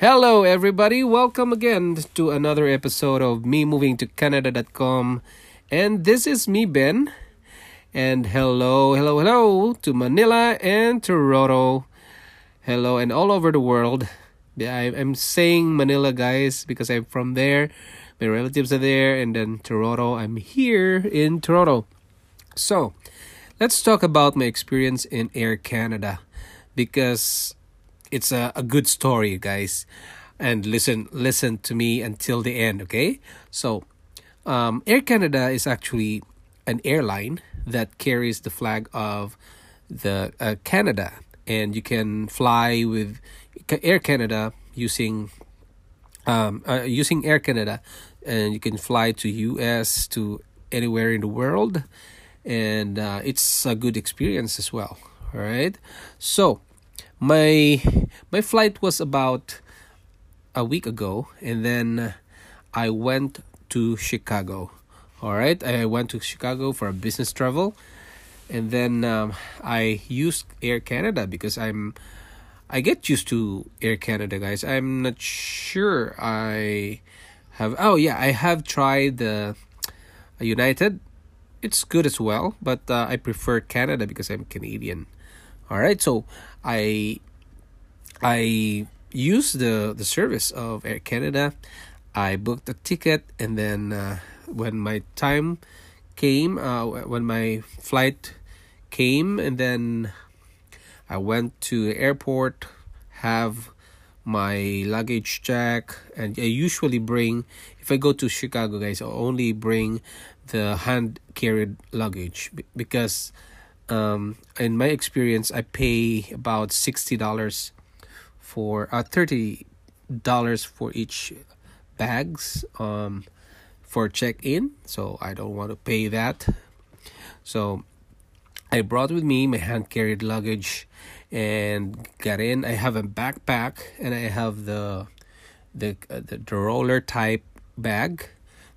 Hello, everybody. Welcome again to another episode of Me Moving to Canada.com. And this is me, Ben. And hello, hello, hello to Manila and Toronto. Hello, and all over the world. I'm saying Manila, guys, because I'm from there. My relatives are there. And then Toronto, I'm here in Toronto. So, let's talk about my experience in Air Canada because it's a, a good story, guys. And listen, listen to me until the end, okay? So, um, Air Canada is actually an airline that carries the flag of the uh, Canada, and you can fly with Air Canada using um, uh, using Air Canada, and you can fly to U.S. to anywhere in the world, and uh, it's a good experience as well. All right, so my my flight was about a week ago and then i went to chicago. All right i went to chicago for a business travel and then um, i used air canada because i'm i get used to air canada guys. I'm not sure i have oh yeah i have tried the united. It's good as well but uh, i prefer canada because i'm canadian all right so i i used the the service of air canada. I booked a ticket and then uh, when my time came uh, when my flight came and then i went to the airport have my luggage check and i usually bring if i go to chicago guys i only bring the hand carried luggage because um, in my experience, I pay about sixty dollars for uh thirty dollars for each bags um for check in. So I don't want to pay that. So I brought with me my hand carried luggage and got in. I have a backpack and I have the the uh, the, the roller type bag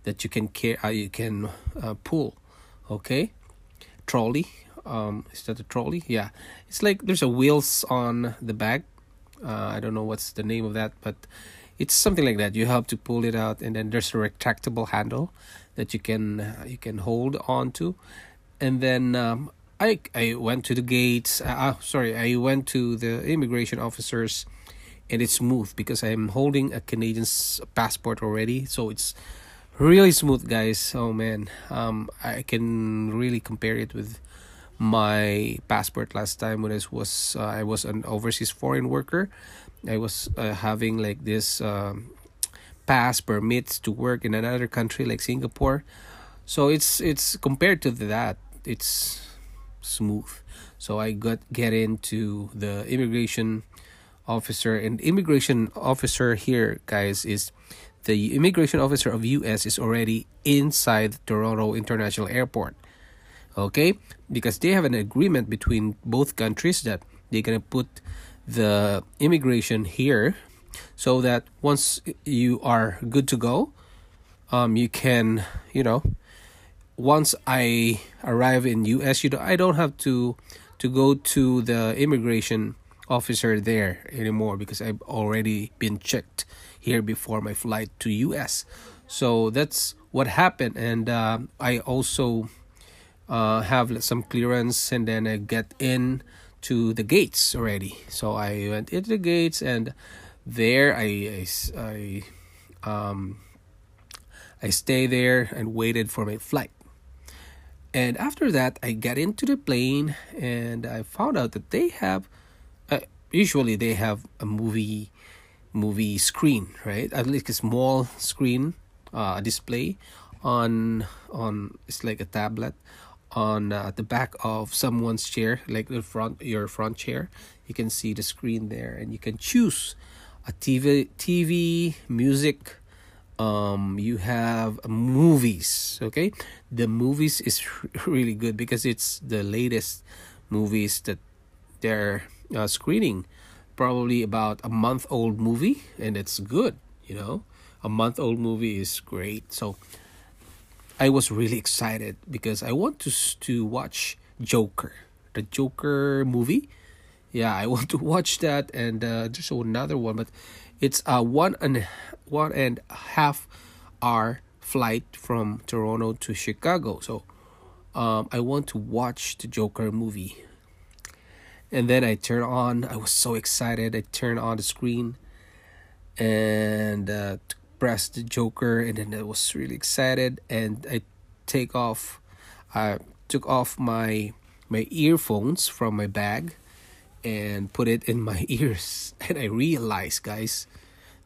that you can carry uh, you can uh, pull okay trolley um is that a trolley? Yeah. It's like there's a wheels on the bag uh, i don't know what's the name of that but it's something like that. You have to pull it out and then there's a retractable handle that you can uh, you can hold on to and then um, i i went to the gates uh, uh, sorry i went to the immigration officers and it's smooth because i'm holding a canadian passport already. So it's really smooth guys. Oh man. Um i can really compare it with my passport last time when I was uh, I was an overseas foreign worker. I was uh, having like this um, pass permits to work in another country like Singapore. So it's it's compared to that, it's smooth. So I got get into the immigration officer and immigration officer here guys is the immigration officer of US is already inside Toronto International Airport okay? Because they have an agreement between both countries that they're going to put the immigration here so that once you are good to go um you can you know once i arrive in us you know i don't have to to go to the immigration officer there anymore because i've already been checked here before my flight to us so that's what happened. And uh, i also uh, have some clearance and then I get in to the gates already. So I went into the gates and there I I, I um I stay there and waited for my flight. And after that, I got into the plane and I found out that they have, uh, usually they have a movie, movie screen, right? At least a small screen, uh, display on on it's like a tablet on uh, the back of someone's chair like the front your front chair you can see the screen there and you can choose a TV, TV, music. Um, you have movies. Okay, the movies is really good because it's the latest movies that they're uh, screening. Probably about a month old movie, and it's good. You know, a month old movie is great. So I was really excited because I want to to watch Joker, the Joker movie. Yeah, I want to watch that, and uh, another one, but it's a one and one and a half hour flight from Toronto to Chicago. So um, I want to watch the Joker movie. And then I turn on. I was so excited. I turn on the screen and uh, press the Joker, and then I was really excited. And I take off. I took off my my earphones from my bag and put it in my ears and i realized guys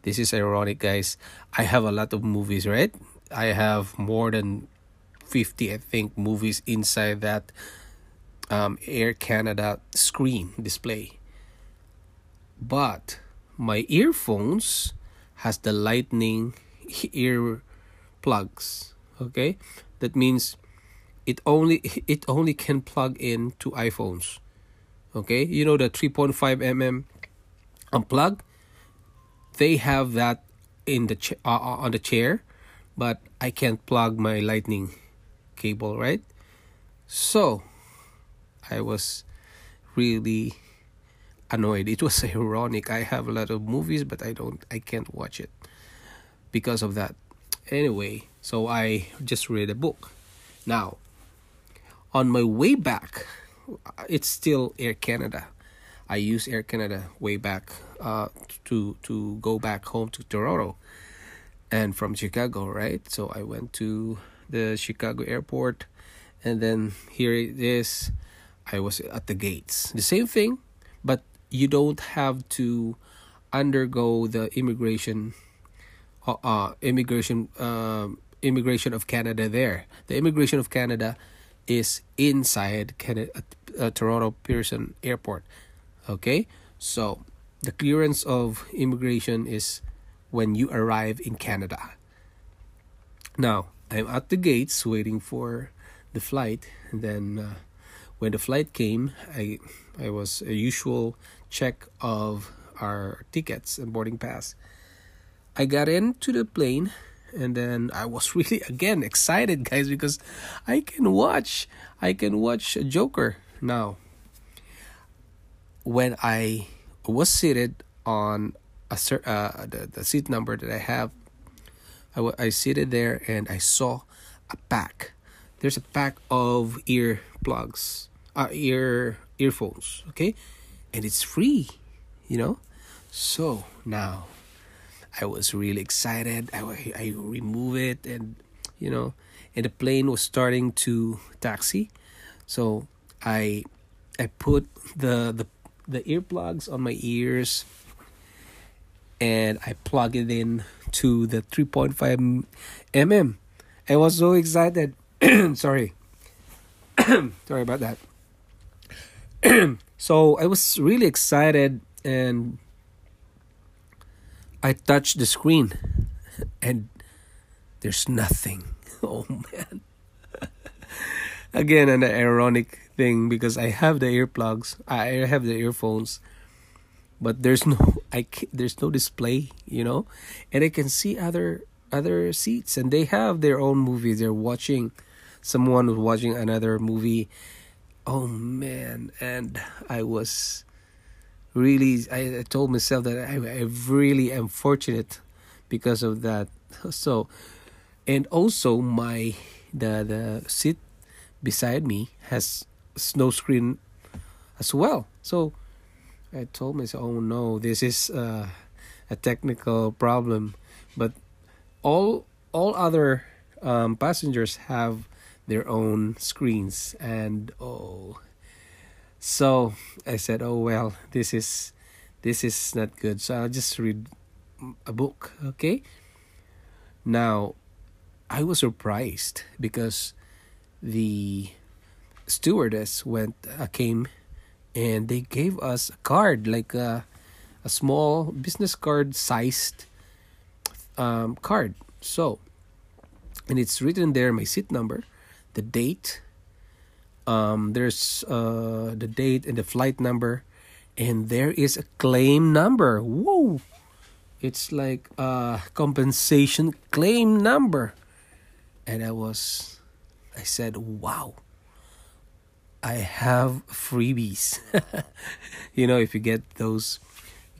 this is ironic guys i have a lot of movies right i have more than 50 i think movies inside that um, air canada screen display but my earphones has the lightning ear plugs okay that means it only it only can plug in to iPhones. Okay, you know the 3.5 mm unplug. They have that in the ch- uh, uh, on the chair, but I can't plug my lightning cable, right? So, I was really annoyed. It was ironic. I have a lot of movies, but I don't. I can't watch it because of that. Anyway, so I just read a book. Now, on my way back, it's still Air Canada. I use Air Canada way back uh, to to go back home to Toronto, and from Chicago, right? So I went to the Chicago airport, and then here it is. I was at the gates. The same thing, but you don't have to undergo the immigration, uh, uh immigration, uh, immigration of Canada. There, the immigration of Canada is inside Canada, uh, Toronto Pearson Airport. Okay, so the clearance of immigration is when you arrive in Canada. Now I'm at the gates waiting for the flight, and then uh, when the flight came, I I was a usual check of our tickets and boarding pass. I got into the plane and then I was really again excited, guys, because I can watch I can watch Joker now. When I was seated on a uh, the, the seat number that I have, I, was I seated there and I saw a pack. There's a pack of ear plugs, uh, ear earphones, okay, and it's free, you know. So now I was really excited. I, I remove it and you know, and the plane was starting to taxi. So I I put the the the earplugs on my ears and I plug it in to the 3.5 mm. I was so excited. Sorry. Sorry about that. so I was really excited and I touch the screen and there's nothing. Oh man. Again, an ironic thing because I have the earplugs, I have the earphones, but there's no I there's no display, you know, and I can see other other seats and they have their own movies. They're watching someone was watching another movie. Oh man, and I was really I, told myself that I, I really am fortunate because of that. So and also my the the seat beside me has snow screen as well. So i told myself oh no this is uh, a technical problem. But all all other um, passengers have their own screens and oh so I said, "Oh well, this is this is not good." So I'll just read a book, okay? Now, I was surprised because the stewardess went uh, came and they gave us a card like a, a small business card sized um, card. So, and it's written there my seat number, the date. Um, there's uh, the date and the flight number, and there is a claim number. Whoa! It's like a compensation claim number, and I was, I said, wow. I have freebies. you know, if you get those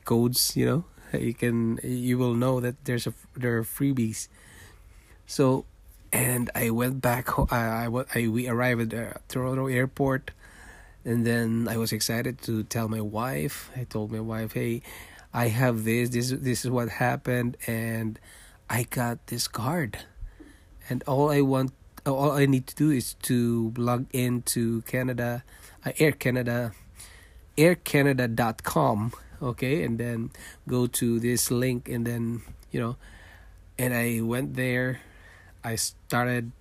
codes, you know, you can you will know that there's a there are freebies. So, and I went back. I I, I we arrived at Toronto airport, and then I was excited to tell my wife. I told my wife, "Hey, I have this. This this is what happened, and I got this card, and all I want." All I need to do is to log into Canada, uh, Air Canada, aircanada.com okay and then go to this link and then you know and i went there i started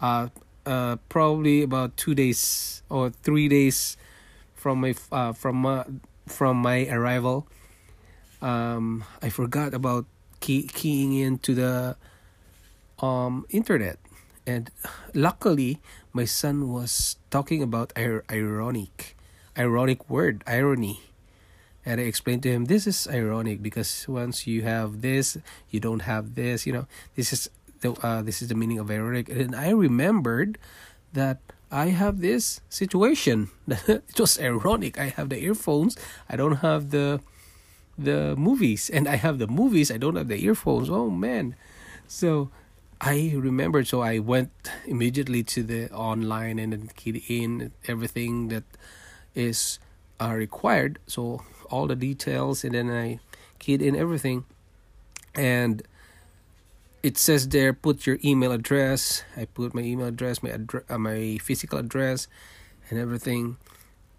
uh uh probably about two days or three days from my uh from uh, from my arrival um i forgot about key, keying into the um internet and luckily my son was talking about ir- ironic ironic word irony and I explained to him this is ironic because once you have this, you don't have this. You know, this is the uh, this is the meaning of ironic. And I remembered that I have this situation. it was ironic. I have the earphones. I don't have the the movies, and I have the movies. I don't have the earphones. Oh man! So I remembered. So I went immediately to the online and then keyed in everything that is uh, required. So all the details and then I keyed in everything and it says there put your email address. I put my email address my address uh, my physical address and everything.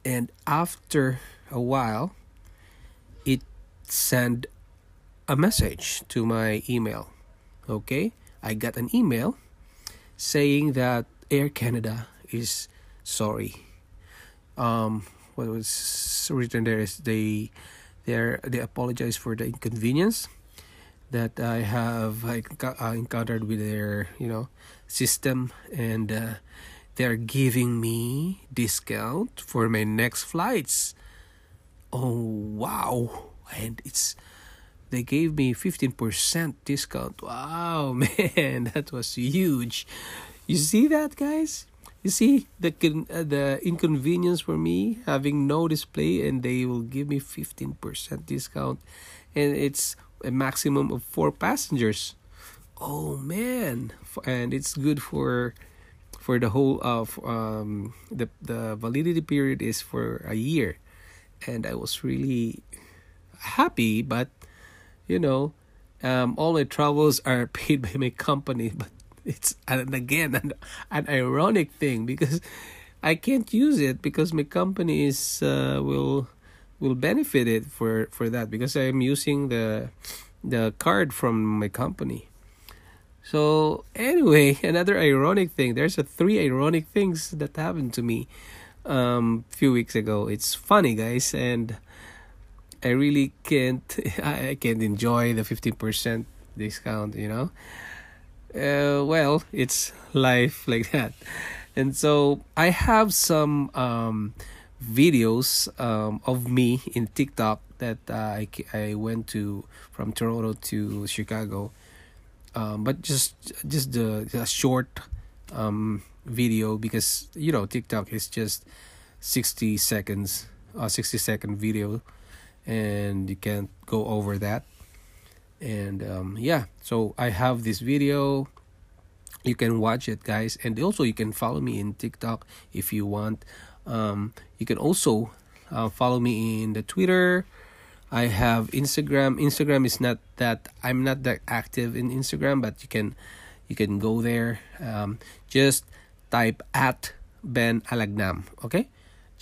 And after a while it sent a message to my email. Okay? I got an email saying that Air Canada is sorry. Um what was written there is they they they apologize for the inconvenience that I have I encountered with their you know system and uh, they're giving me discount for my next flights. Oh wow! And it's they gave me 15% discount. Wow, man, that was huge. You see that, guys? You see the uh, the inconvenience for me having no display and they will give me 15% discount and it's a maximum of 4 passengers. Oh man, and it's good for for the whole of um the the validity period is for a year and I was really happy but you know um, all my travels are paid by my company but it's and again an, an ironic thing because I can't use it because my company is uh, will will benefit it for for that because I'm using the the card from my company. So anyway, another ironic thing. There's a three ironic things that happened to me um few weeks ago. It's funny, guys, and I really can't I can't enjoy the 15% discount, you know uh, well, it's life like that. And so I have some um, videos um, of me in TikTok that uh, I, I went to from Toronto to Chicago. Um, but just just the, short um, video because you know TikTok is just 60 seconds, a 60 second video, and you can't go over that. And um, yeah so i have this video. You can watch it guys. And also you can follow me in tiktok if you want um, you can also uh, follow me in the twitter i have instagram instagram is not that i'm not that active in instagram but you can you can go there um, just type at ben alagnam okay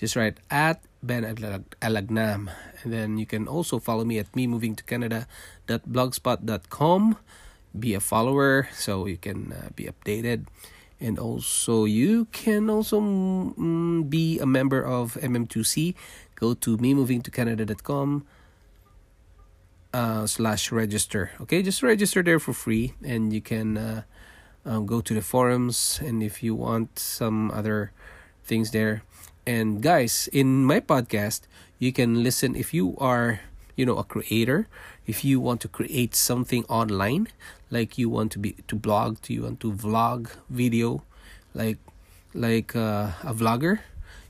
just write at Ben Alagnam. And then you can also follow me at me moving to Canada.blogspot.com. Be a follower so you can uh, be updated. And also, you can also mm, be a member of MM2C. Go to me moving to Canada.com uh, slash register. Okay, just register there for free, and you can uh, um, go to the forums. And if you want some other things there, and guys, in my podcast, you can listen if you are you know a creator if you want to create something online like you want to be to blog do you want to vlog video like like uh, a vlogger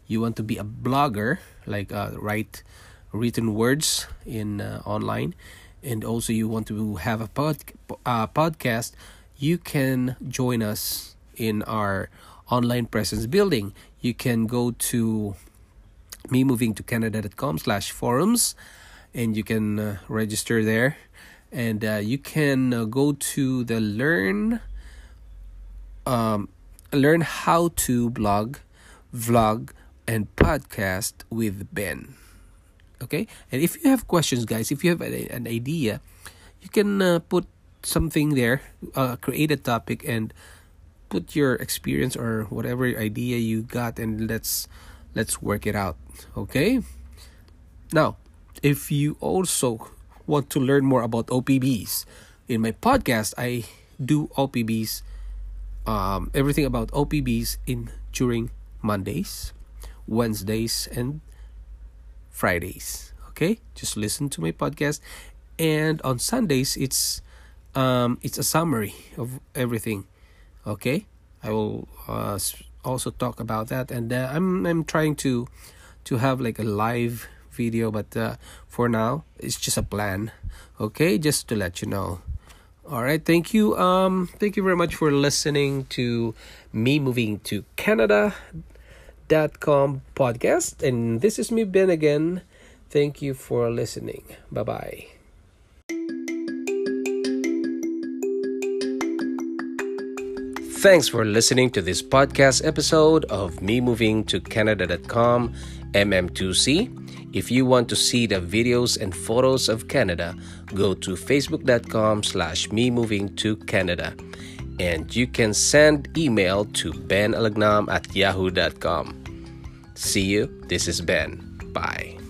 you want to be a blogger like uh, write written words in uh, online and also you want to have a pod, uh, podcast you can join us in our online presence building. You can go to me moving to canada.com slash forums and you can uh, register there. And uh, you can uh, go to the learn um, learn how to blog vlog and podcast with ben. Okay? And if you have questions guys if you have an idea you can uh, put something there uh, create a topic and put your experience or whatever idea you got and let's let's work it out. Okay? Now if you also want to learn more about OPBs, in my podcast I do OPBs, um, everything about OPBs in during Mondays, Wednesdays, and Fridays. Okay, just listen to my podcast, and on Sundays it's um, it's a summary of everything. Okay, I will uh, also talk about that, and uh, I'm I'm trying to to have like a live video but uh, for now it's just a plan. Okay? Just to let you know. All right thank you um thank you very much for listening to me moving to canada.com podcast. And this is me ben again. Thank you for listening. Bye bye Thanks for listening to this podcast episode of Me Moving to Canada.com MM2C. If you want to see the videos and photos of Canada, go to facebook.com slash me moving to Canada. And you can send email to benalagnam at yahoo.com. See you. This is Ben. Bye.